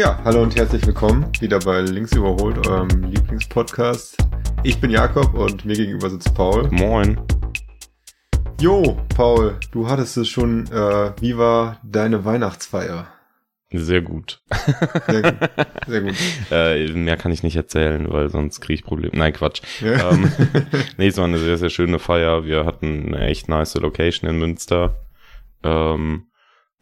Ja, hallo und herzlich willkommen wieder bei Links überholt, eurem Lieblingspodcast. Ich bin Jakob und mir gegenüber sitzt Paul. Moin. Jo, Paul, du hattest es schon. Äh, wie war deine Weihnachtsfeier? Sehr gut. Sehr gut. Sehr gut. äh, mehr kann ich nicht erzählen, weil sonst kriege ich Probleme. Nein, Quatsch. Ja. Ähm, nee, es war eine sehr, sehr schöne Feier. Wir hatten eine echt nice Location in Münster. Ähm,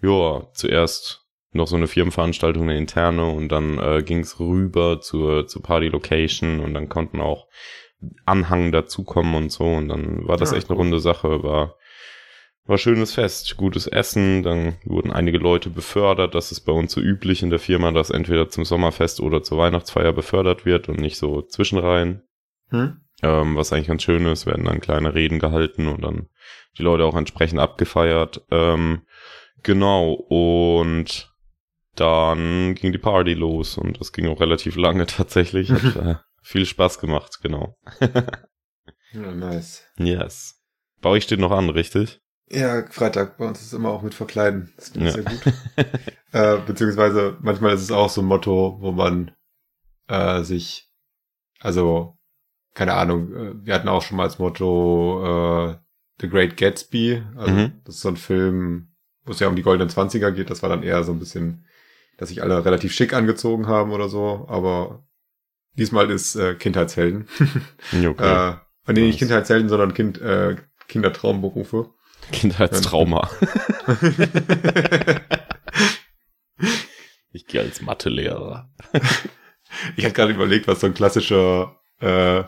ja, zuerst noch so eine Firmenveranstaltung, eine interne und dann äh, ging es rüber zur, zur Party-Location und dann konnten auch Anhang dazukommen und so und dann war das Ja, echt eine cool. runde Sache, war war schönes Fest, gutes Essen, dann wurden einige Leute befördert, das ist bei uns so üblich in der Firma, dass entweder zum Sommerfest oder zur Weihnachtsfeier befördert wird und nicht so zwischenreihen. Hm? Ähm, was eigentlich ganz schön ist, werden dann kleine Reden gehalten und dann die Leute auch entsprechend abgefeiert. Ähm, genau, und dann ging die Party los und das ging auch relativ lange tatsächlich. Hat äh, viel Spaß gemacht, genau. Ja, nice. Yes. Bei euch steht noch an, richtig? Ja, Freitag bei uns ist immer auch mit Verkleiden. Das finde ich Ja. sehr gut. äh, beziehungsweise manchmal ist es auch so ein Motto, wo man äh, sich, also keine Ahnung, äh, wir hatten auch schon mal als Motto äh, The Great Gatsby. Also Mhm. das ist so ein Film, wo es ja um die goldenen Zwanziger geht. Das war dann eher so ein bisschen, dass sich alle relativ schick angezogen haben oder so. Aber diesmal ist äh, Kindheitshelden. Okay. äh, nee, nicht. Kindheitshelden, sondern Kind, äh, Kindertraumberufe. Kindheitstrauma. Ich gehe als Mathelehrer. Ich hatte gerade überlegt, was so ein klassischer äh,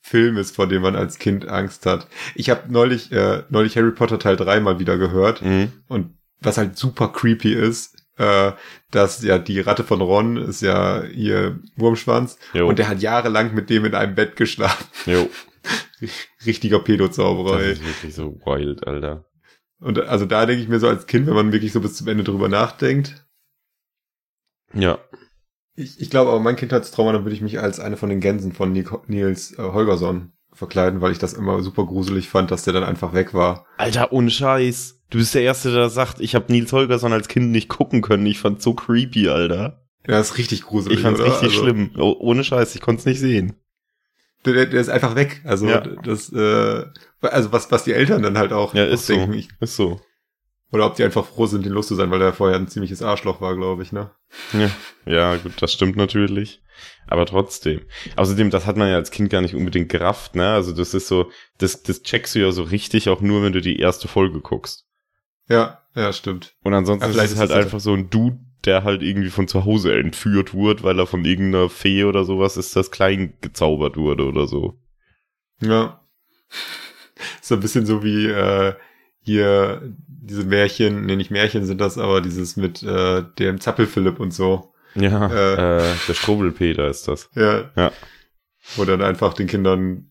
Film ist, vor dem man als Kind Angst hat. Ich habe neulich, äh, neulich Harry Potter Teil 3 mal wieder gehört Mhm. und was halt super creepy ist, äh, dass ja die Ratte von Ron ist ja hier Wurmschwanz Jo. und der hat jahrelang mit dem in einem Bett geschlafen. Jo. Richtiger Das Pedozauberei. ist wirklich so wild, Alter. Und also da denke ich mir so als Kind, wenn man wirklich so bis zum Ende drüber nachdenkt, Ja. Ich, ich glaube aber, mein Kindheitstrauma, dann würde ich mich als eine von den Gänsen von Nico, Nils äh, Holgersson verkleiden, weil ich das immer super gruselig fand, dass der dann einfach weg war. Alter, ohne Scheiß. Du bist der Erste, der sagt, ich habe Nils Holgersson als Kind nicht gucken können. Ich fand's so creepy, Alter. Ja, das ist richtig gruselig. Ich fand's oder? richtig also, schlimm. Oh, ohne Scheiß, ich konnte es nicht sehen. Der, der, der ist einfach weg. Also Ja. das, äh, also was, was die Eltern dann halt auch, Ja, ist so. denken. Ich, Ist so. oder ob die einfach froh sind, den los zu sein, weil er vorher ein ziemliches Arschloch war, glaube ich, ne? Ja. ja, gut, das stimmt natürlich. Aber trotzdem. Außerdem, das hat man ja als Kind gar nicht unbedingt gerafft, ne? Also das ist so, das, das checkst du ja so richtig auch nur, wenn du die erste Folge guckst. Ja, ja, stimmt. Und ansonsten Ja, ist vielleicht es ist halt es einfach so ein Dude, der halt irgendwie von zu Hause entführt wurde, weil er von irgendeiner Fee oder sowas ist, das klein gezaubert wurde oder so. Ja. So ein bisschen so wie äh, hier diese Märchen, nee, nicht Märchen sind das, aber dieses mit äh, dem Zappelphilipp und so. Ja, Äh. äh, der Strobelpeter ist das. Ja. Ja. Wo dann einfach den Kindern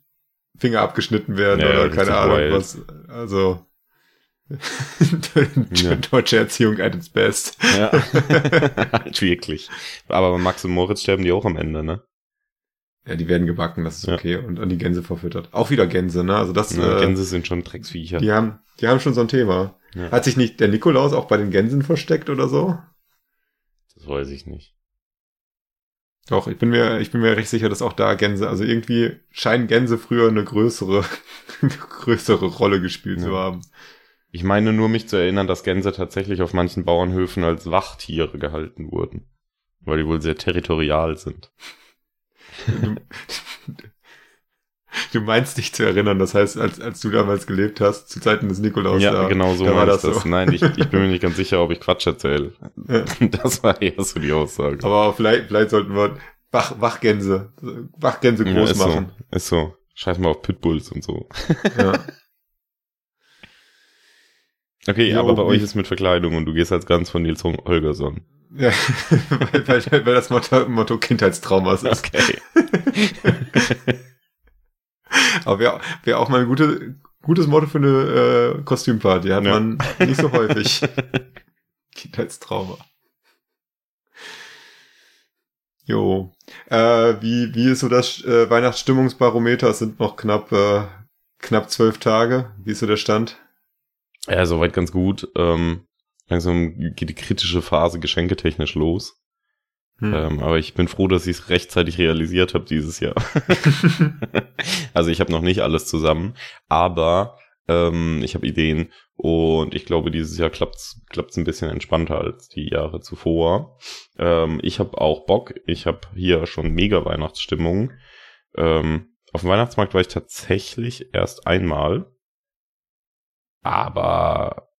Finger abgeschnitten werden Ja, oder keine Ahnung wild. was. Also Ja. deutsche Erziehung at its best. Ja, halt wirklich. Aber bei Max und Moritz sterben die auch am Ende, ne? Ja, die werden gebacken, das ist Ja. okay. Und an die Gänse verfüttert. Auch wieder Gänse, ne? Also das, Ja, äh, Gänse sind schon Drecksviecher. die haben, die haben schon so ein Thema. Ja. Hat sich nicht der Nikolaus auch bei den Gänsen versteckt oder so? Das weiß ich nicht. Doch, ich bin mir, ich bin mir recht sicher, dass auch da Gänse, also irgendwie scheinen Gänse früher eine größere, größere Rolle gespielt zu Ja. haben. Ich meine nur, mich zu erinnern, dass Gänse tatsächlich auf manchen Bauernhöfen als Wachtiere gehalten wurden. Weil die wohl sehr territorial sind. Du, meinst dich zu erinnern, das heißt, als, als du damals gelebt hast, zu Zeiten des Nikolaus, ja, da, genau so da war das das. so. Nein, ich, ich bin mir nicht ganz sicher, ob ich Quatsch erzähle. Ja. Das war eher so die Aussage. Aber vielleicht, vielleicht sollten wir Wach, Wachgänse, Wachgänse Ja, groß ist machen. so. Ist so. Scheiß mal auf Pitbulls und so. Ja. Okay, Jo, aber bei euch ist mit Verkleidung und du gehst als ganz von Nils Hol- Holgersson. ja. weil, weil, weil das Motto, Motto Kindheitstraumas ist. Okay. Aber wäre wär auch mal ein gute, gutes Motto für eine äh, Kostümparty. Hat Ja. man nicht so häufig. Kindheitstrauma. Jo. Äh, wie, wie ist so das äh, Weihnachtsstimmungsbarometer? Es sind noch knapp, äh, knapp zwölf Tage. Wie ist so der Stand? Ja, soweit ganz gut. Ähm, langsam geht die kritische Phase geschenketechnisch los. Hm. Ähm, aber ich bin froh, dass ich es rechtzeitig realisiert habe dieses Jahr. also ich habe noch nicht alles zusammen, aber ähm, ich habe Ideen und ich glaube, dieses Jahr klappt's klappt's ein bisschen entspannter als die Jahre zuvor. Ähm, ich habe auch Bock. Ich habe hier schon mega Weihnachtsstimmung. Ähm, auf dem Weihnachtsmarkt war ich tatsächlich erst einmal, aber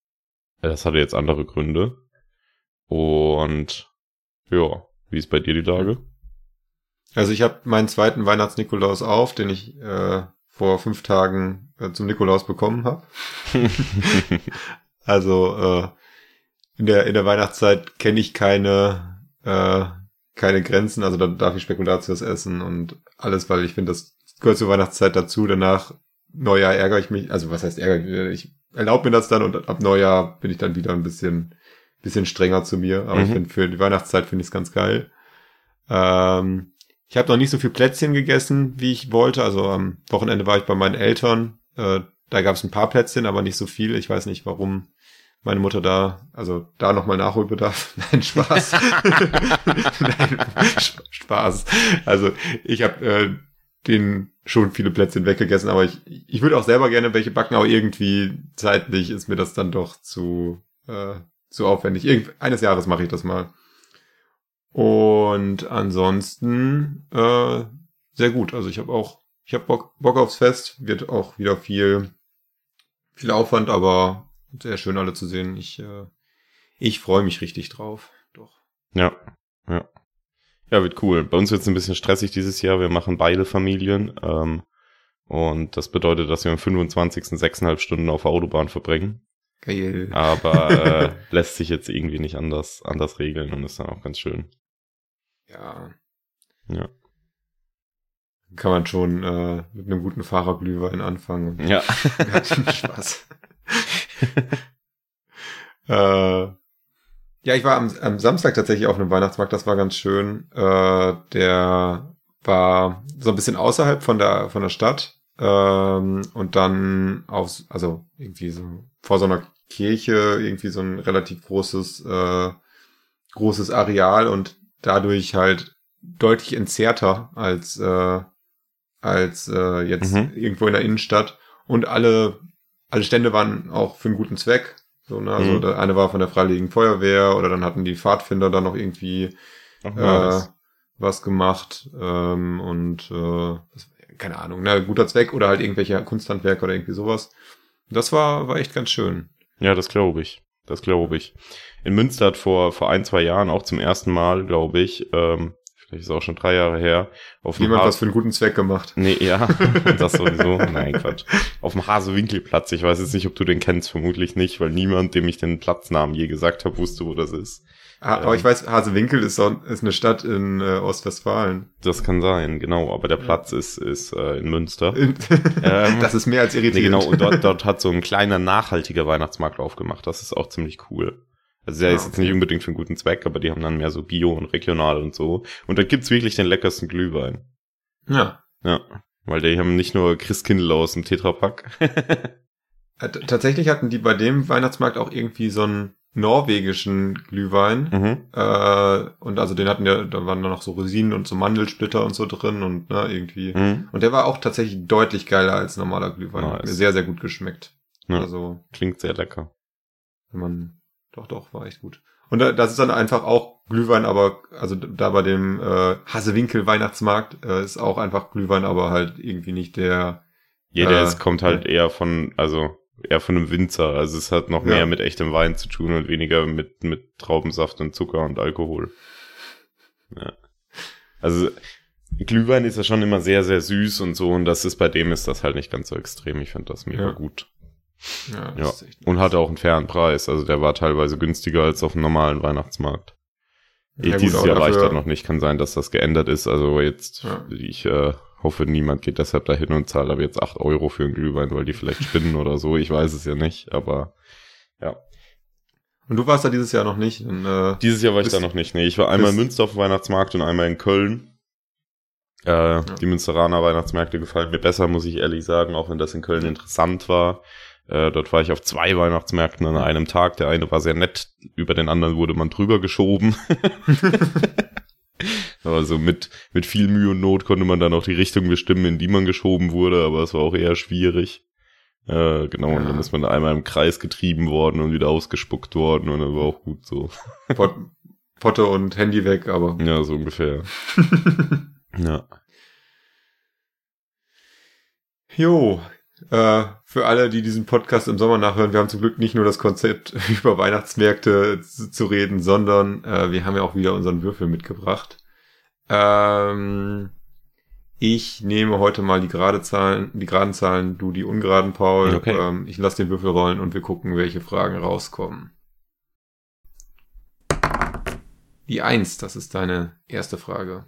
das hatte jetzt andere Gründe. Und ja, wie ist bei dir die Lage? Also ich habe meinen zweiten Weihnachts-Nikolaus auf, den ich äh, vor fünf Tagen äh, zum Nikolaus bekommen habe. also äh, in der in der Weihnachtszeit kenne ich keine äh, keine Grenzen. Also da darf ich Spekulatius essen und alles, weil ich finde, das gehört zur Weihnachtszeit dazu. Danach Neujahr ärgere ich mich. Also was heißt ärgere ich? Ich erlaube mir das dann und ab Neujahr bin ich dann wieder ein bisschen bisschen strenger zu mir. Aber mhm. ich finde, für die Weihnachtszeit finde ich es ganz geil. Ähm, ich habe noch nicht so viel Plätzchen gegessen, wie ich wollte. Also am Wochenende war ich bei meinen Eltern. Äh, da gab es ein paar Plätzchen, aber nicht so viel. Ich weiß nicht, warum meine Mutter da, also da nochmal Nachholbedarf. Nein, Spaß. Nein, Spaß. Also ich habe äh, den schon viele Plätzchen weggegessen, aber ich, ich würde auch selber gerne welche backen, aber irgendwie zeitlich ist mir das dann doch zu, äh, zu aufwendig. Irgend, eines Jahres mache ich das mal. Und ansonsten äh, sehr gut. Also ich habe auch, ich habe Bock, Bock aufs Fest. Wird auch wieder viel, viel Aufwand, aber sehr schön alle zu sehen. Ich, äh, ich freue mich richtig drauf. Doch. Ja, ja. Ja, wird cool. Bei uns wird es ein bisschen stressig dieses Jahr. Wir machen beide Familien. Ähm, und das bedeutet, dass wir am 25. sechseinhalb Stunden auf der Autobahn verbringen. Geil. Aber äh, lässt sich jetzt irgendwie nicht anders, anders regeln und ist dann auch ganz schön. Ja. Ja. Kann man schon äh, mit einem guten Fahrerglühwein anfangen. Ja. Hat schon Spaß. äh, ja, ich war am, am Samstag tatsächlich auf einem Weihnachtsmarkt, das war ganz schön. Äh, der war so ein bisschen außerhalb von der von der Stadt ähm, und dann auf, also irgendwie so vor so einer Kirche irgendwie so ein relativ großes äh, großes Areal und dadurch halt deutlich entzerrter als äh, als äh, jetzt mhm. irgendwo in der Innenstadt und alle alle Stände waren auch für einen guten Zweck so ne? Also mhm. der eine war von der Freiwilligen Feuerwehr oder dann hatten die Pfadfinder dann noch irgendwie Ach, äh, was gemacht ähm, und äh, keine Ahnung ne? Guter Zweck oder halt irgendwelche Kunsthandwerker oder irgendwie sowas. Das war war echt ganz schön. Ja das glaube ich. Das glaube ich. In Münster hat vor, vor ein, zwei Jahren auch zum ersten Mal, glaube ich, ähm, vielleicht ist auch schon drei Jahre her, auf Jemand was für einen guten Zweck gemacht. Nee, ja, das sowieso. Nein, Quatsch. Auf dem Hasewinkelplatz. Ich weiß jetzt nicht, ob du den kennst, vermutlich nicht, weil niemand, dem ich den Platznamen je gesagt habe, wusste, wo das ist. Ah, aber ich weiß, Hasewinkel ist, auch, ist eine Stadt in äh, Ostwestfalen. Das kann sein, genau. Aber der Platz ist, ist äh, in Münster. ähm, das ist mehr als irritierend. Nee, genau. Und dort, dort hat so ein kleiner nachhaltiger Weihnachtsmarkt aufgemacht. Das ist auch ziemlich cool. Also der ah, ist jetzt nicht unbedingt für einen guten Zweck, aber die haben dann mehr so Bio und regional und so. Und da gibt's wirklich den leckersten Glühwein. Ja. Ja. Weil die haben nicht nur Christkindl aus dem Tetrapack. Äh, tatsächlich hatten die bei dem Weihnachtsmarkt auch irgendwie so ein norwegischen Glühwein. Mhm. Äh, und also den hatten ja, da waren dann noch so Rosinen und so Mandelsplitter und so drin und ne, irgendwie. Mhm. Und der war auch tatsächlich deutlich geiler als normaler Glühwein. Nice. Hat mir sehr, sehr gut geschmeckt. Ja, also. Klingt sehr lecker. Wenn man, doch, doch, war echt gut. Und das ist dann einfach auch Glühwein, aber, also da bei dem äh, Hasewinkel Weihnachtsmarkt äh, ist auch einfach Glühwein, aber halt irgendwie nicht der. Jeder äh, kommt halt eher von, also eher von einem Winzer. Also es hat noch ja. mehr mit echtem Wein zu tun und weniger mit, mit Traubensaft und Zucker und Alkohol. Ja. Also Glühwein ist ja schon immer sehr, sehr süß und so und das ist bei dem ist das halt nicht ganz so extrem. Ich finde das mega ja. gut. Ja, ja. und hatte auch einen fairen Preis. Also der war teilweise günstiger als auf dem normalen Weihnachtsmarkt. Ja, Dieses gut, Jahr reicht das noch nicht. Kann sein, dass das geändert ist. Also jetzt, ja. ich äh, hoffe, niemand geht deshalb dahin und zahlt aber jetzt acht Euro für einen Glühwein, weil die vielleicht spinnen oder so. Ich weiß es ja nicht, aber ja. Und du warst da dieses Jahr noch nicht? In, äh, dieses Jahr war ich da noch nicht. Nee, ich war einmal in Münster auf dem Weihnachtsmarkt und einmal in Köln. Äh, ja. Die Münsteraner Weihnachtsmärkte gefallen mir besser, muss ich ehrlich sagen, auch wenn das in Köln interessant war. Äh, dort war ich auf zwei Weihnachtsmärkten an einem Tag. Der eine war sehr nett, über den anderen wurde man drüber geschoben. Also mit, mit viel Mühe und Not konnte man dann auch die Richtung bestimmen, in die man geschoben wurde, aber es war auch eher schwierig. Äh, genau, ja. und dann ist man einmal im Kreis getrieben worden und wieder ausgespuckt worden und dann war auch gut so. Pot Potte und Handy weg, aber. Ja, so ungefähr. ja. Jo, äh, für alle, die diesen Podcast im Sommer nachhören, wir haben zum Glück nicht nur das Konzept über Weihnachtsmärkte zu, zu reden, sondern äh, wir haben ja auch wieder unseren Würfel mitgebracht. Ähm, ich nehme heute mal die gerade Zahlen, die geraden Zahlen, du die ungeraden, Paul. Okay. Ähm, ich lasse den Würfel rollen und wir gucken, welche Fragen rauskommen. Die Eins, das ist deine erste Frage.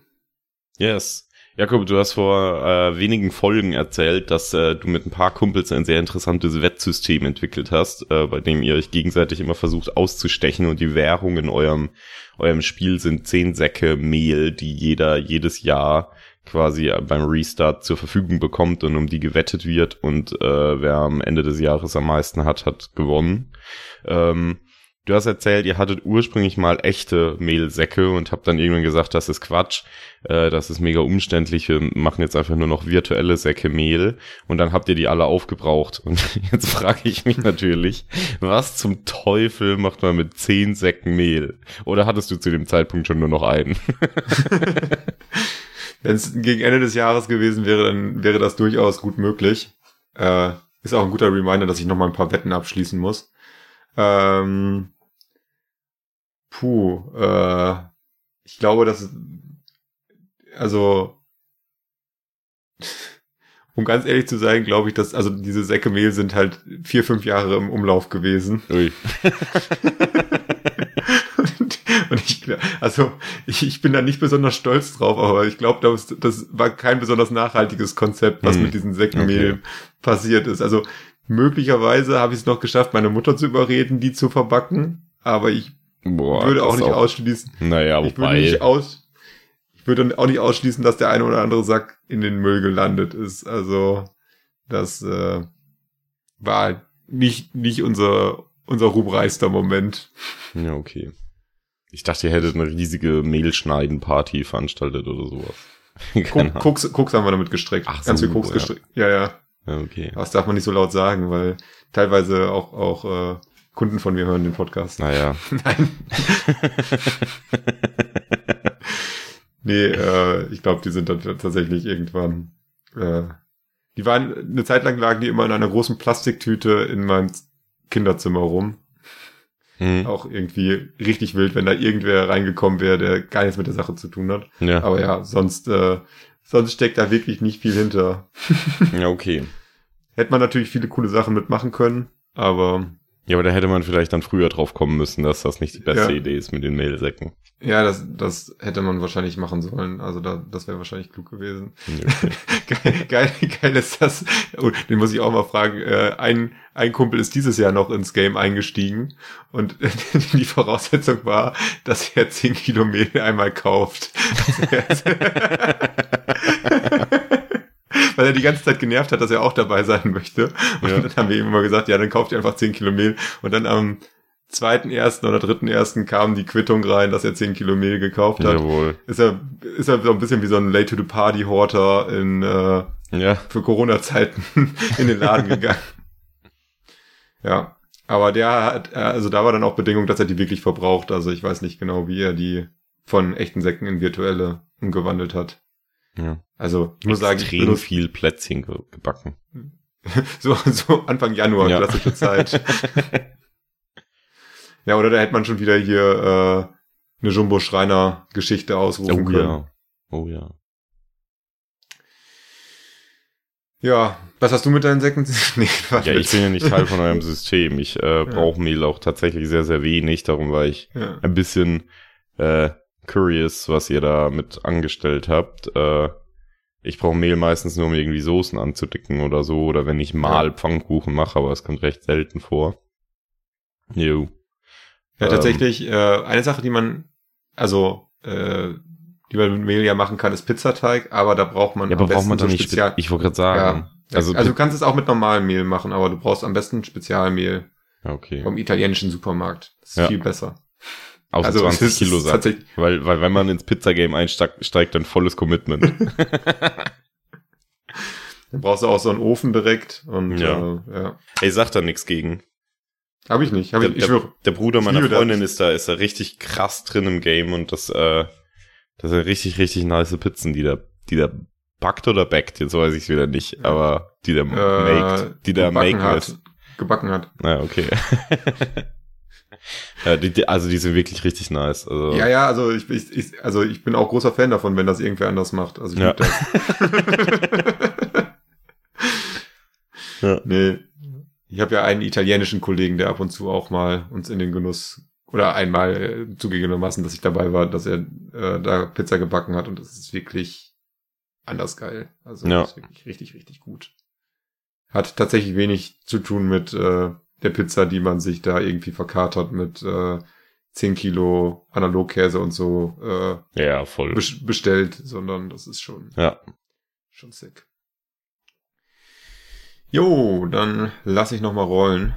Yes. Jakob, du hast vor äh, wenigen Folgen erzählt, dass äh, du mit ein paar Kumpels ein sehr interessantes Wettsystem entwickelt hast, äh, bei dem ihr euch gegenseitig immer versucht auszustechen und die Währung in eurem, eurem Spiel sind zehn Säcke Mehl, die jeder jedes Jahr quasi beim Restart zur Verfügung bekommt und um die gewettet wird und äh, wer am Ende des Jahres am meisten hat, hat gewonnen. Ähm, du hast erzählt, ihr hattet ursprünglich mal echte Mehlsäcke und habt dann irgendwann gesagt, das ist Quatsch, äh, das ist mega umständlich, wir machen jetzt einfach nur noch virtuelle Säcke Mehl und dann habt ihr die alle aufgebraucht. Und jetzt frage ich mich natürlich, was zum Teufel macht man mit zehn Säcken Mehl? Oder hattest du zu dem Zeitpunkt schon nur noch einen? Wenn es gegen Ende des Jahres gewesen wäre, dann wäre das durchaus gut möglich. Äh, ist auch ein guter Reminder, dass ich noch mal ein paar Wetten abschließen muss. Ähm, puh, äh, ich glaube, dass also um ganz ehrlich zu sein, glaube ich, dass also diese Säcke Mehl sind halt vier, fünf Jahre im Umlauf gewesen. Ui. Und ich, also ich, ich bin da nicht besonders stolz drauf, aber ich glaube, das, das war kein besonders nachhaltiges Konzept, was hm. mit diesen Säckenmehl okay. passiert ist. Also möglicherweise habe ich es noch geschafft, meine Mutter zu überreden, die zu verbacken, aber ich Boah, würde auch nicht auch, ausschließen. Naja, ich würde nicht aus, ich würde auch nicht ausschließen, dass der eine oder andere Sack in den Müll gelandet ist. Also das äh, war nicht nicht unser unser ruhmreichster Moment. Ja, okay. Ich dachte, ihr hättet eine riesige Mehlschneiden-Party veranstaltet oder sowas. Koks, Koks haben wir damit gestreckt. Ach, Ganz so, viel Koks ja. gestreckt. Ja, ja. Okay. Das darf man nicht so laut sagen, weil teilweise auch, auch äh, Kunden von mir hören den Podcast. Naja. Nein. nee, äh, ich glaube, die sind dann tatsächlich irgendwann. Äh, die waren eine Zeit lang lagen die immer in einer großen Plastiktüte in meinem Kinderzimmer rum. Mhm. Auch irgendwie richtig wild, wenn da irgendwer reingekommen wäre, der gar nichts mit der Sache zu tun hat. Ja. Aber ja, sonst, äh, sonst steckt da wirklich nicht viel hinter. ja, okay. Hätte man natürlich viele coole Sachen mitmachen können, aber ja, aber da hätte man vielleicht dann früher drauf kommen müssen, dass das nicht die beste ja. Idee ist mit den Mehlsäcken. Ja, das, das hätte man wahrscheinlich machen sollen. Also da, das wäre wahrscheinlich klug gewesen. Okay. geil, geil, geil ist das. Oh, den muss ich auch mal fragen. Äh, ein, ein Kumpel ist dieses Jahr noch ins Game eingestiegen und die Voraussetzung war, dass er 10 Kilo Mehl einmal kauft. weil er die ganze Zeit genervt hat, dass er auch dabei sein möchte. Und ja. dann haben wir ihm immer gesagt, ja, dann kauft ihr einfach 10 Kilo Mehl. Und dann am zweiten ersten oder dritten ersten kam die Quittung rein, dass er 10 Kilo Mehl gekauft hat. Jawohl. Ist er, ist er so ein bisschen wie so ein Late to the Party Horter in, äh, ja. für Corona-Zeiten in den Laden gegangen. ja. Aber der hat, also da war dann auch Bedingung, dass er die wirklich verbraucht. Also ich weiß nicht genau, wie er die von echten Säcken in virtuelle umgewandelt hat. Ja. Also ich muss sagen, extrem viel Plätzchen gebacken. so, so Anfang Januar, ja. klassische Zeit. ja, oder da hätte man schon wieder hier äh, eine Jumbo-Schreiner-Geschichte ausrufen oh, können. Ja. Oh ja. Ja, was hast du mit deinen Säcken? nee, ja, ich bin ja nicht Teil von eurem System. Ich äh, brauche ja. Mehl auch tatsächlich sehr, sehr wenig. Darum war ich ja. ein bisschen äh, curious, was ihr da mit angestellt habt. Äh, ich brauche Mehl meistens nur, um irgendwie Soßen anzudicken oder so, oder wenn ich mal ja. Pfannkuchen mache, aber es kommt recht selten vor. Jo. Ja, ähm, tatsächlich, äh, eine Sache, die man, also, äh, die man mit Mehl ja machen kann, ist Pizzateig, aber da braucht man ja, aber braucht man so nicht Spezial. Ich wollte gerade sagen. Ja, also, also du kannst es auch mit normalem Mehl machen, aber du brauchst am besten Spezialmehl. Okay. Vom italienischen Supermarkt. Das ist ja. viel besser. Außer Also, 20 es ist Kilo Satz. tatsächlich- Weil, weil wenn man ins Pizzagame einsteigt, steigt dann volles Commitment. Dann brauchst du auch so einen Ofen direkt und Ja. äh, ja. Ey, sag da nichts gegen. Habe ich nicht. Hab Der, ich, ich der, der Bruder meiner. Freundin ist da, ist da richtig krass drin im Game und das, äh, das sind richtig, richtig nice Pizzen, die da, die da backt oder backt, jetzt weiß ich es wieder nicht, aber die da Äh, maked, die da gebacken make hat. ist. Gebacken hat. Ja, okay. ja, die, die, also die sind wirklich richtig nice. Also, Ja, ja, also ich, ich, ich, also ich bin auch großer Fan davon, wenn das irgendwer anders macht. Also ich Ja. das. Ja. Nee. Ich habe ja einen italienischen Kollegen, der ab und zu auch mal uns in den Genuss oder einmal äh, zugegebenermaßen, dass ich dabei war, dass er äh, da Pizza gebacken hat und das ist wirklich anders geil. Also Ja. das ist wirklich richtig, richtig gut. Hat tatsächlich wenig zu tun mit äh, der Pizza, die man sich da irgendwie verkatert mit äh, 10 Kilo Analogkäse und so äh, ja, voll. bes- bestellt, sondern das ist schon, Ja. schon sick. Jo, dann lass ich noch mal rollen.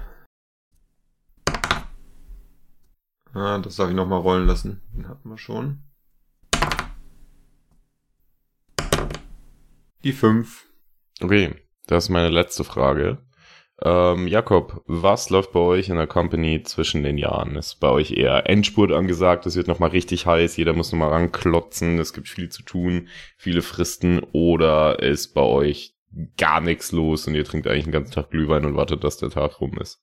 Ah, das darf ich noch mal rollen lassen. Den hatten wir schon. Die fünf. Okay, das ist meine letzte Frage. Ähm, Jakob, was läuft bei euch in der Company zwischen den Jahren? Ist bei euch eher Endspurt angesagt? Es wird nochmal richtig heiß, jeder muss nochmal ranklotzen, es gibt viel zu tun, viele Fristen oder ist bei euch gar nichts los und ihr trinkt eigentlich den ganzen Tag Glühwein und wartet, dass der Tag rum ist?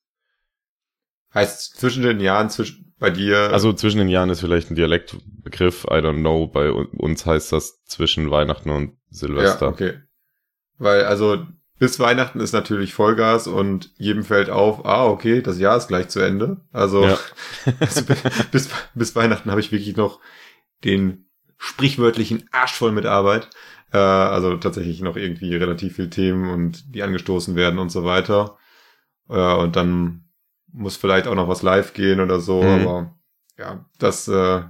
Heißt zwischen den Jahren, zwischen bei dir. Also zwischen den Jahren ist vielleicht ein Dialektbegriff, I don't know. Bei un- uns heißt das zwischen Weihnachten und Silvester. Ja, okay. Weil, also, bis Weihnachten ist natürlich Vollgas und jedem fällt auf, ah, okay, das Jahr ist gleich zu Ende. Also, Ja. also bis, bis Weihnachten habe ich wirklich noch den sprichwörtlichen Arsch voll mit Arbeit. Äh, also tatsächlich noch irgendwie relativ viel Themen und die angestoßen werden und so weiter. Äh, und dann muss vielleicht auch noch was live gehen oder so, Mhm. aber ja, das, äh,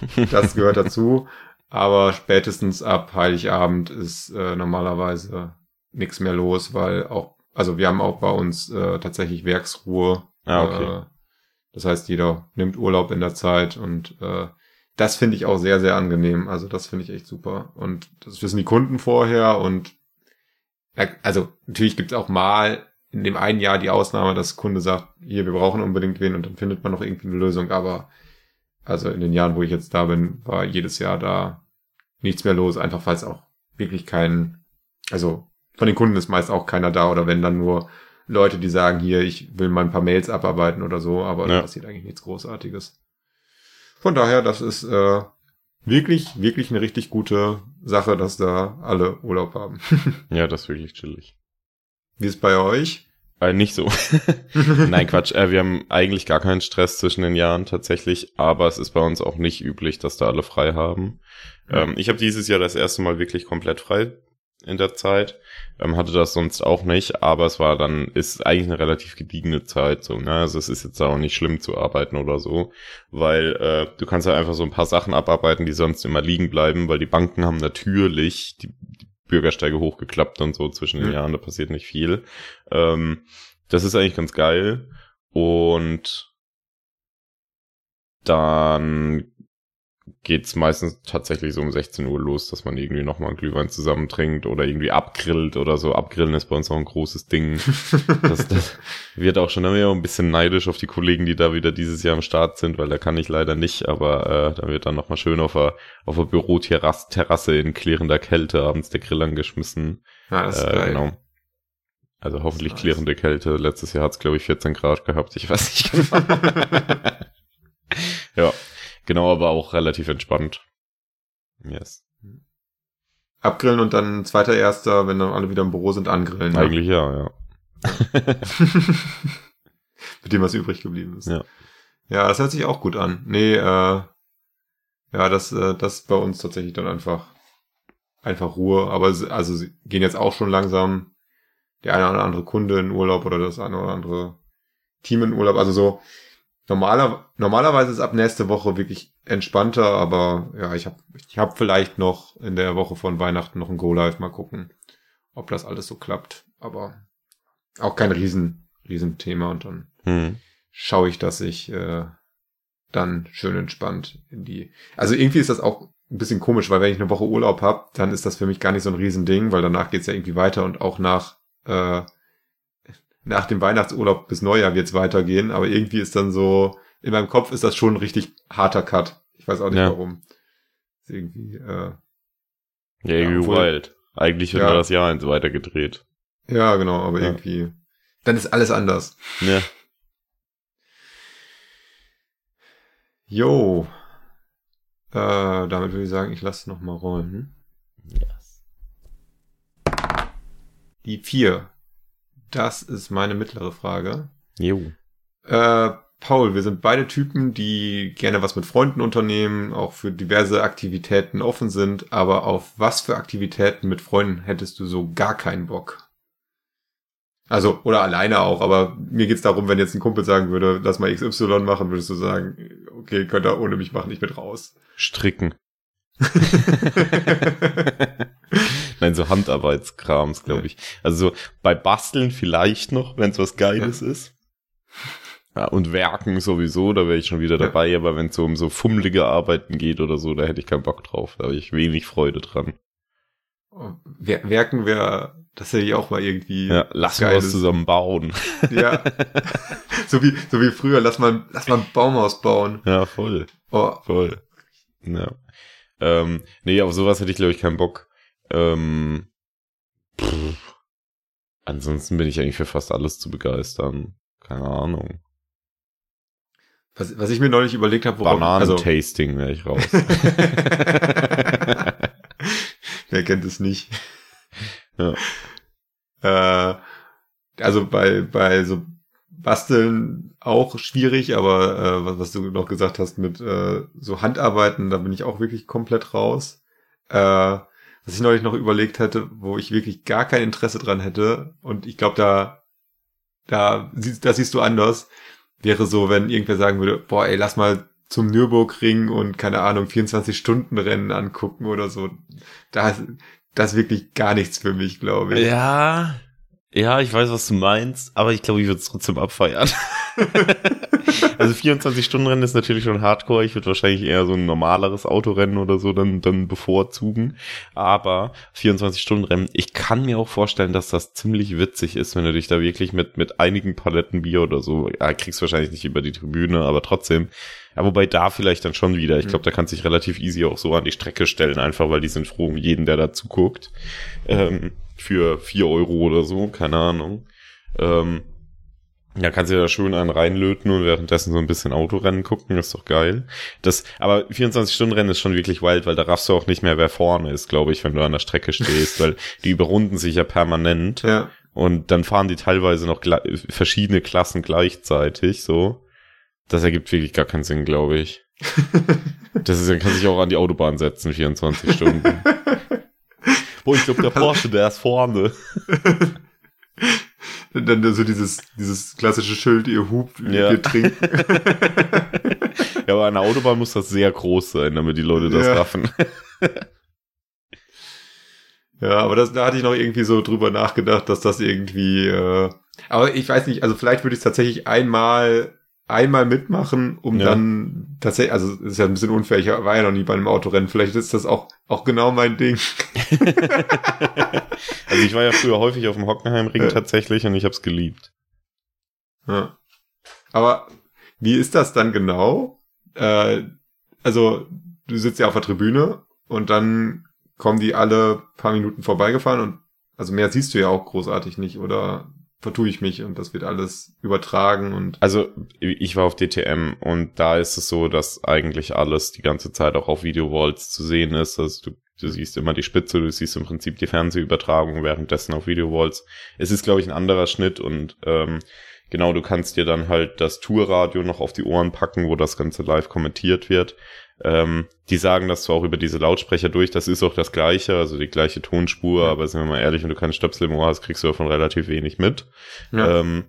das gehört dazu. Aber spätestens ab Heiligabend ist äh, normalerweise nichts mehr los, weil auch, also wir haben auch bei uns äh, tatsächlich Werksruhe. Ah, okay. Äh, das heißt, jeder nimmt Urlaub in der Zeit und äh, das finde ich auch sehr, sehr angenehm. Also das finde ich echt super. Und das wissen die Kunden vorher und ja, also natürlich gibt es auch mal in dem einen Jahr die Ausnahme, dass Kunde sagt, hier, wir brauchen unbedingt wen und dann findet man noch irgendwie eine Lösung, aber also in den Jahren, wo ich jetzt da bin, war jedes Jahr da nichts mehr los, einfach weil es auch wirklich kein, also von den Kunden ist meist auch keiner da oder wenn dann nur Leute, die sagen, hier, ich will mal ein paar Mails abarbeiten oder so, aber da Ja. passiert eigentlich nichts Großartiges. Von daher, das ist äh, wirklich, wirklich eine richtig gute Sache, dass da alle Urlaub haben. Ja, das ist wirklich chillig. Wie ist bei euch? Äh, nicht so. Nein, Quatsch. Äh, wir haben eigentlich gar keinen Stress zwischen den Jahren tatsächlich, aber es ist bei uns auch nicht üblich, dass da alle frei haben. Ähm, ich habe dieses Jahr das erste Mal wirklich komplett frei in der Zeit. Ähm, hatte das sonst auch nicht, aber es war dann, ist eigentlich eine relativ gediegene Zeit so, ne? Also es ist jetzt auch nicht schlimm zu arbeiten oder so, weil äh, du kannst ja einfach so ein paar Sachen abarbeiten, die sonst immer liegen bleiben, weil die Banken haben natürlich die, die Bürgersteige hochgeklappt und so zwischen den Mhm. Jahren, da passiert nicht viel. Ähm, das ist eigentlich ganz geil. Und dann geht's meistens tatsächlich so um 16 Uhr los, dass man irgendwie nochmal einen Glühwein zusammen trinkt oder irgendwie abgrillt oder so. Abgrillen ist bei uns auch ein großes Ding. Das, das wird auch schon immer ein bisschen neidisch auf die Kollegen, die da wieder dieses Jahr am Start sind, weil da kann ich leider nicht, aber äh, da wird dann nochmal schön auf der, auf der Büroterrasse Terrasse in klärender Kälte abends der Grill angeschmissen. Ja, das ist Äh, geil. genau. Also hoffentlich nice. klärende Kälte. Letztes Jahr hat's glaube ich, 14 Grad gehabt. Ich weiß nicht genau. ja, genau, aber auch relativ entspannt. Yes. Abgrillen und dann zweiter, erster, wenn dann alle wieder im Büro sind, angrillen. Eigentlich ja, ja. Mit dem, was übrig geblieben ist. Ja. Ja, das hört sich auch gut an. Nee, äh, ja, das, äh, das bei uns tatsächlich dann einfach, einfach Ruhe. Aber sie- also sie gehen jetzt auch schon langsam der eine oder andere Kunde in Urlaub oder das eine oder andere Team in Urlaub. Also so normaler, normalerweise ist ab nächste Woche wirklich entspannter, aber ja, ich habe ich hab vielleicht noch in der Woche von Weihnachten noch ein Go-Live. Mal gucken, ob das alles so klappt. Aber auch kein riesen, riesen Thema und dann Hm. schaue ich, dass ich äh, dann schön entspannt in die. Also irgendwie ist das auch ein bisschen komisch, weil wenn ich eine Woche Urlaub habe, dann ist das für mich gar nicht so ein Riesending, weil danach geht's ja irgendwie weiter und auch nach äh, nach dem Weihnachtsurlaub bis Neujahr wird's weitergehen, aber irgendwie ist dann so, in meinem Kopf ist das schon ein richtig harter Cut. Ich weiß auch nicht Ja. warum. Ist irgendwie, äh, Ja, irgendwie obwohl- wild. Eigentlich wird Ja. das Jahr eins weitergedreht. ja, genau, aber Ja. irgendwie, dann ist alles anders. Ja. Jo. Äh, damit würde ich sagen, ich lasse noch mal rollen. Yes. Die vier. Das ist meine mittlere Frage. Jo. Äh, Paul, wir sind beide Typen, die gerne was mit Freunden unternehmen, auch für diverse Aktivitäten offen sind, aber auf was für Aktivitäten mit Freunden hättest du so gar keinen Bock? Also, oder alleine auch, aber mir geht's darum, wenn jetzt ein Kumpel sagen würde, lass mal XY machen, würdest du sagen, okay, könnt ihr ohne mich machen, ich bin raus. Stricken. Nein, so Handarbeitskrams, glaube Ja. ich. Also so bei Basteln vielleicht noch, wenn es was Geiles ist. Ja, und Werken sowieso, da wäre ich schon wieder Ja. dabei, aber wenn es so um so fummelige Arbeiten geht oder so, da hätte ich keinen Bock drauf. Da habe ich wenig Freude dran. Wer- Werken wäre, das hätte ich auch mal irgendwie. Ja, lass mal was zusammen bauen. Ja. so wie, so wie früher, lass mal, lass mal ein Baumhaus bauen. Ja, voll. Oh, Voll. Ja. Ähm, nee, auf sowas hätte ich, glaube ich, keinen Bock. Ähm, pff. Ansonsten bin ich eigentlich für fast alles zu begeistern. Keine Ahnung. was, was ich mir neulich überlegt habe, worauf, also, Bananentasting wäre ich raus. Wer kennt es nicht? Ja. Äh, also bei, bei so Basteln auch schwierig, aber äh, was, was du noch gesagt hast mit äh, so Handarbeiten, da bin ich auch wirklich komplett raus. Äh, was ich neulich noch überlegt hätte, wo ich wirklich gar kein Interesse dran hätte, und ich glaube, da, da, das siehst du anders, wäre so, wenn irgendwer sagen würde, boah, ey, lass mal zum Nürburgring und keine Ahnung, 24-Stunden-Rennen angucken oder so. Da das ist wirklich gar nichts für mich, glaube ich. ja. Ja, ich weiß, was du meinst, aber ich glaube, ich würde es trotzdem abfeiern. also 24-Stunden-Rennen ist natürlich schon hardcore. Ich würde wahrscheinlich eher so ein normaleres Autorennen oder so dann, dann bevorzugen. Aber 24-Stunden-Rennen, ich kann mir auch vorstellen, dass das ziemlich witzig ist, wenn du dich da wirklich mit, mit einigen Paletten Bier oder so, ja, kriegst wahrscheinlich nicht über die Tribüne, aber trotzdem. Ja, wobei da vielleicht dann schon wieder. Ich glaube, da kannst du dich relativ easy auch so an die Strecke stellen, einfach weil die sind froh um jeden, der da zuguckt. Ähm, für vier Euro oder so, keine Ahnung. Ähm, ja, kannst du da schön einen reinlöten und währenddessen so ein bisschen Autorennen gucken, ist doch geil. Das, aber 24-Stunden-Rennen ist schon wirklich wild, weil da raffst du auch nicht mehr, wer vorne ist, glaube ich, wenn du an der Strecke stehst, weil die überrunden sich ja permanent Ja. und dann fahren die teilweise noch verschiedene Klassen gleichzeitig, so. Das ergibt wirklich gar keinen Sinn, glaube ich. Das ist, dann kann sich auch an die Autobahn setzen, 24 Stunden. Boah, ich glaube, der Porsche, der ist vorne. Dann so dieses, dieses klassische Schild, ihr hupt, Ja. wir trinken. Ja, aber an der Autobahn muss das sehr groß sein, damit die Leute das Ja. raffen. Ja, aber das, da hatte ich noch irgendwie so drüber nachgedacht, dass das irgendwie, äh, aber ich weiß nicht, also vielleicht würde ich es tatsächlich einmal, einmal mitmachen, um Ja. dann tatsächlich, also es ist ja ein bisschen unfair, ich war ja noch nie bei einem Autorennen, vielleicht ist das auch, auch genau mein Ding. Also ich war ja früher häufig auf dem Hockenheimring Ja. tatsächlich und ich hab's geliebt. Ja. Aber wie ist das dann genau? Äh, also, du sitzt ja auf der Tribüne und dann kommen die alle paar Minuten vorbeigefahren und also mehr siehst du ja auch großartig nicht oder vertue ich mich und das wird alles übertragen und Also ich war auf DTM und da ist es so, dass eigentlich alles die ganze Zeit auch auf Videowalls zu sehen ist. Also du, du siehst immer die Spitze, du siehst im Prinzip die Fernsehübertragung währenddessen auf Videowalls. Es ist, glaube ich, ein anderer Schnitt und ähm, genau, du kannst dir dann halt das Tourradio noch auf die Ohren packen, wo das Ganze live kommentiert wird. Ähm, die sagen das zwar auch über diese Lautsprecher durch, das ist auch das gleiche, also die gleiche Tonspur, Ja. aber sind wir mal ehrlich, wenn du keine Stöpsel im Ohr hast, kriegst du davon relativ wenig mit. ja. Ähm,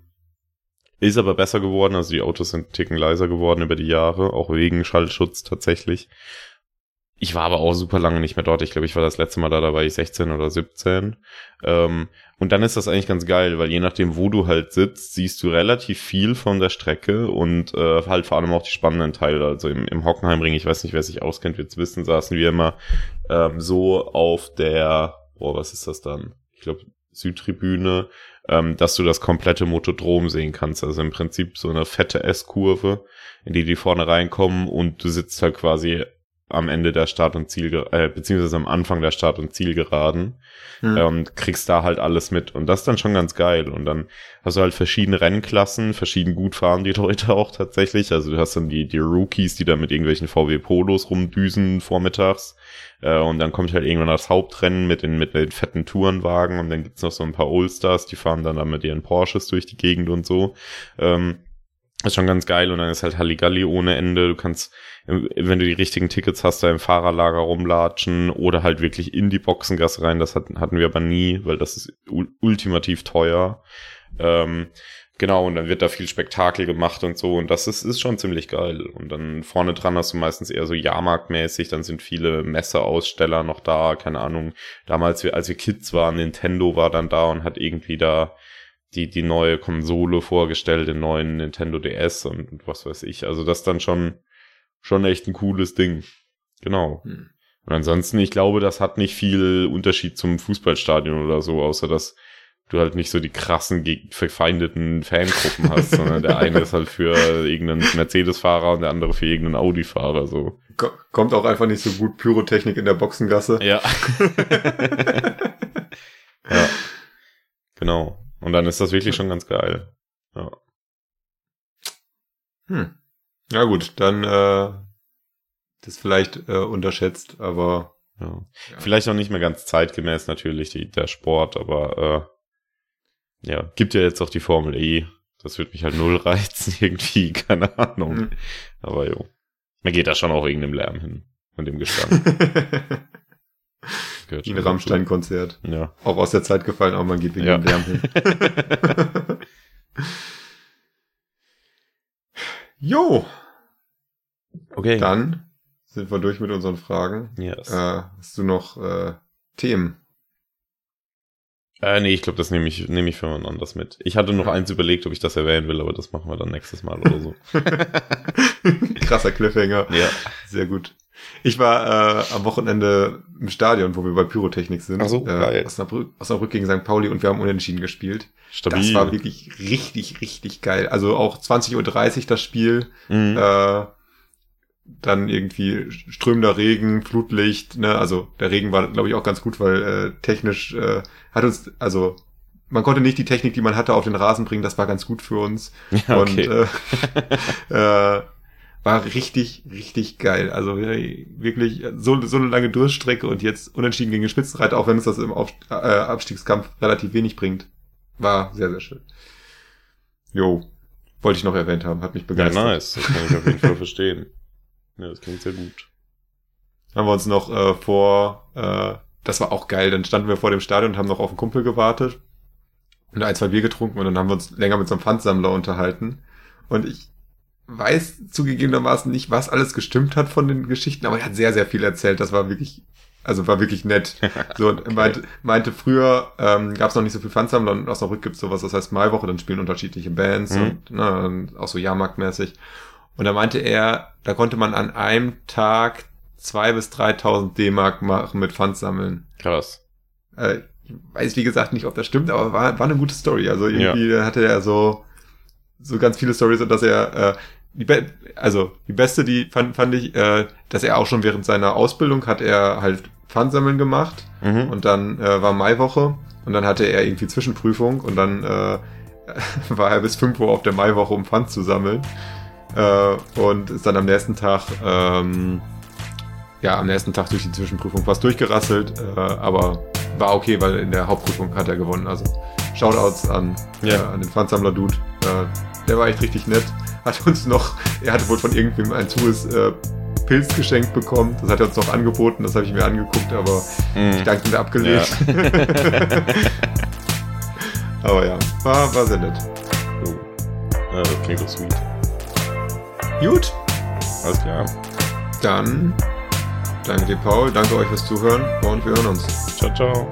ist aber besser geworden, also die Autos sind einen Ticken leiser geworden über die Jahre, auch wegen Schallschutz tatsächlich. Ich war aber auch super lange nicht mehr dort. Ich glaube, ich war das letzte Mal da, da war ich 16 oder 17. Ähm, und dann ist das eigentlich ganz geil, weil je nachdem, wo du halt sitzt, siehst du relativ viel von der Strecke und äh, halt vor allem auch die spannenden Teile. Also im, im Hockenheimring, ich weiß nicht, wer sich auskennt, wird's wissen, saßen wir immer ähm, so auf der, boah, was ist das dann? Ich glaube, Südtribüne, ähm, dass du das komplette Motodrom sehen kannst. Also im Prinzip so eine fette S-Kurve, in die die vorne reinkommen und du sitzt halt quasi am Ende der Start- und Ziel, äh, beziehungsweise am Anfang der Start- und Zielgeraden Hm. äh, und kriegst da halt alles mit. Und das ist dann schon ganz geil. Und dann hast du halt verschiedene Rennklassen, verschieden gut fahren die Leute auch tatsächlich. Also du hast dann die, die Rookies, die da mit irgendwelchen VW Polos rumdüsen vormittags. Äh, und dann kommt halt irgendwann das Hauptrennen mit den, mit den fetten Tourenwagen und dann gibt's noch so ein paar Oldstars, die fahren dann, dann mit ihren Porsches durch die Gegend und so. Ähm, ist schon ganz geil und dann ist halt Halligalli ohne Ende. Du kannst, wenn du die richtigen Tickets hast, da im Fahrerlager rumlatschen oder halt wirklich in die Boxengasse rein. Das hatten, wir aber nie, weil das ist ul ultimativ teuer. Ähm, genau, und dann wird da viel Spektakel gemacht und so und das ist, ist schon ziemlich geil. Und dann vorne dran hast du meistens eher so Jahrmarktmäßig, dann sind viele Messeaussteller noch da, keine Ahnung. Damals, als wir Kids waren, Nintendo war dann da und hat irgendwie da die, die neue Konsole vorgestellt, den neuen Nintendo DS und was weiß ich. Also das dann schon, schon echt ein cooles Ding. Genau. Hm. Und ansonsten, ich glaube, das hat nicht viel Unterschied zum Fußballstadion oder so, außer dass du halt nicht so die krassen, verfeindeten Fangruppen hast, sondern der eine ist halt für irgendeinen Mercedes-Fahrer und der andere für irgendeinen Audi-Fahrer, so. Ko- Kommt auch einfach nicht so gut Pyrotechnik in der Boxengasse. Ja. ja. Genau. Und dann ist das wirklich schon ganz geil. Ja. Hm. Ja gut, dann äh, das vielleicht äh, unterschätzt, aber Ja. Ja. Vielleicht auch nicht mehr ganz zeitgemäß natürlich die, der Sport, aber äh, ja, gibt ja jetzt auch die Formel E. Das wird mich halt null reizen irgendwie, keine Ahnung. hm. Aber jo. Man geht da schon auch irgendeinem Lärm hin und dem Gestank. Gehört wie ein Rammstein-Konzert. Ja. Auch aus der Zeit gefallen, aber man geht wegen Ja. dem Lärm hin. jo, Okay. dann sind wir durch mit unseren Fragen. Yes. Äh, hast du noch äh, Themen? Äh, nee, ich glaube, das nehme ich, nehme ich für jemand anders mit. Ich hatte noch eins überlegt, ob ich das erwähnen will, aber das machen wir dann nächstes Mal oder so. Krasser Cliffhanger. ja. Sehr gut. Ich war äh, am Wochenende im Stadion, wo wir bei Pyrotechnik sind. Ach so, äh, geil. Osnabrück, Osnabrück gegen St. Pauli und wir haben unentschieden gespielt. Stabil. Das war wirklich richtig, richtig geil. Also auch 20.30 Uhr das Spiel. Mhm. Äh, dann irgendwie strömender Regen, Flutlicht, ne, also der Regen war, glaube ich, auch ganz gut, weil äh, technisch äh, hat uns, also man konnte nicht die Technik, die man hatte, auf den Rasen bringen, das war ganz gut für uns. ja, okay. Und äh, äh, war richtig, richtig geil. Also äh, wirklich so, so eine lange Durchstrecke und jetzt unentschieden gegen den Spitzenreiter, auch wenn es das im Auf, äh, Abstiegskampf relativ wenig bringt. War sehr, sehr schön. Jo, wollte ich noch erwähnt haben, hat mich ja, begeistert. nice. Das kann ich auf jeden Fall verstehen. Ja, das klingt sehr gut. haben wir uns noch äh, vor, äh, das war auch geil, dann standen wir vor dem Stadion und haben noch auf einen Kumpel gewartet und ein, zwei Bier getrunken und dann haben wir uns länger mit so einem Pfandsammler unterhalten. Und ich weiß zugegebenermaßen nicht, was alles gestimmt hat von den Geschichten, aber er hat sehr, sehr viel erzählt. Das war wirklich, also war wirklich nett. So, er meinte, meinte früher ähm, gab es noch nicht so viel Pfandsammler und aus Rück gibt's sowas, das heißt Maiwoche, dann spielen unterschiedliche Bands Mhm. und dann auch so Jahrmarktmäßig. Und da meinte er, da konnte man an einem Tag zwei bis 3.000 D-Mark machen mit Pfandsammeln. Krass. Äh, ich weiß, wie gesagt, nicht, ob das stimmt, aber war, war eine gute Story. Also irgendwie hatte er so, so ganz viele Stories dass er, äh, die Be also die beste, die fand, fand ich, äh, dass er auch schon während seiner Ausbildung hat er halt Pfandsammeln gemacht Mhm. und dann äh, war Maiwoche und dann hatte er irgendwie Zwischenprüfung und dann äh, war er bis 5 Uhr auf der Maiwoche, um Pfand zu sammeln. Äh, und ist dann am nächsten Tag, ähm, ja, am nächsten Tag durch die Zwischenprüfung fast durchgerasselt, äh, aber war okay, weil in der Hauptprüfung hat er gewonnen. Also Shoutouts an, Ja. äh, an den Pfandsammler-Dude. Äh, der war echt richtig nett. Hat uns noch, er hatte wohl von irgendwem ein Zuges äh, Pilz geschenkt bekommen. Das hat er uns noch angeboten, das habe ich mir angeguckt, aber Mhm. dankend abgelehnt. aber ja, war, war sehr nett. So. Ja, das klingt doch sweet. Gut, Alles klar. dann Danke dir, Paul. Danke euch fürs Zuhören und wir hören uns. Ciao, ciao.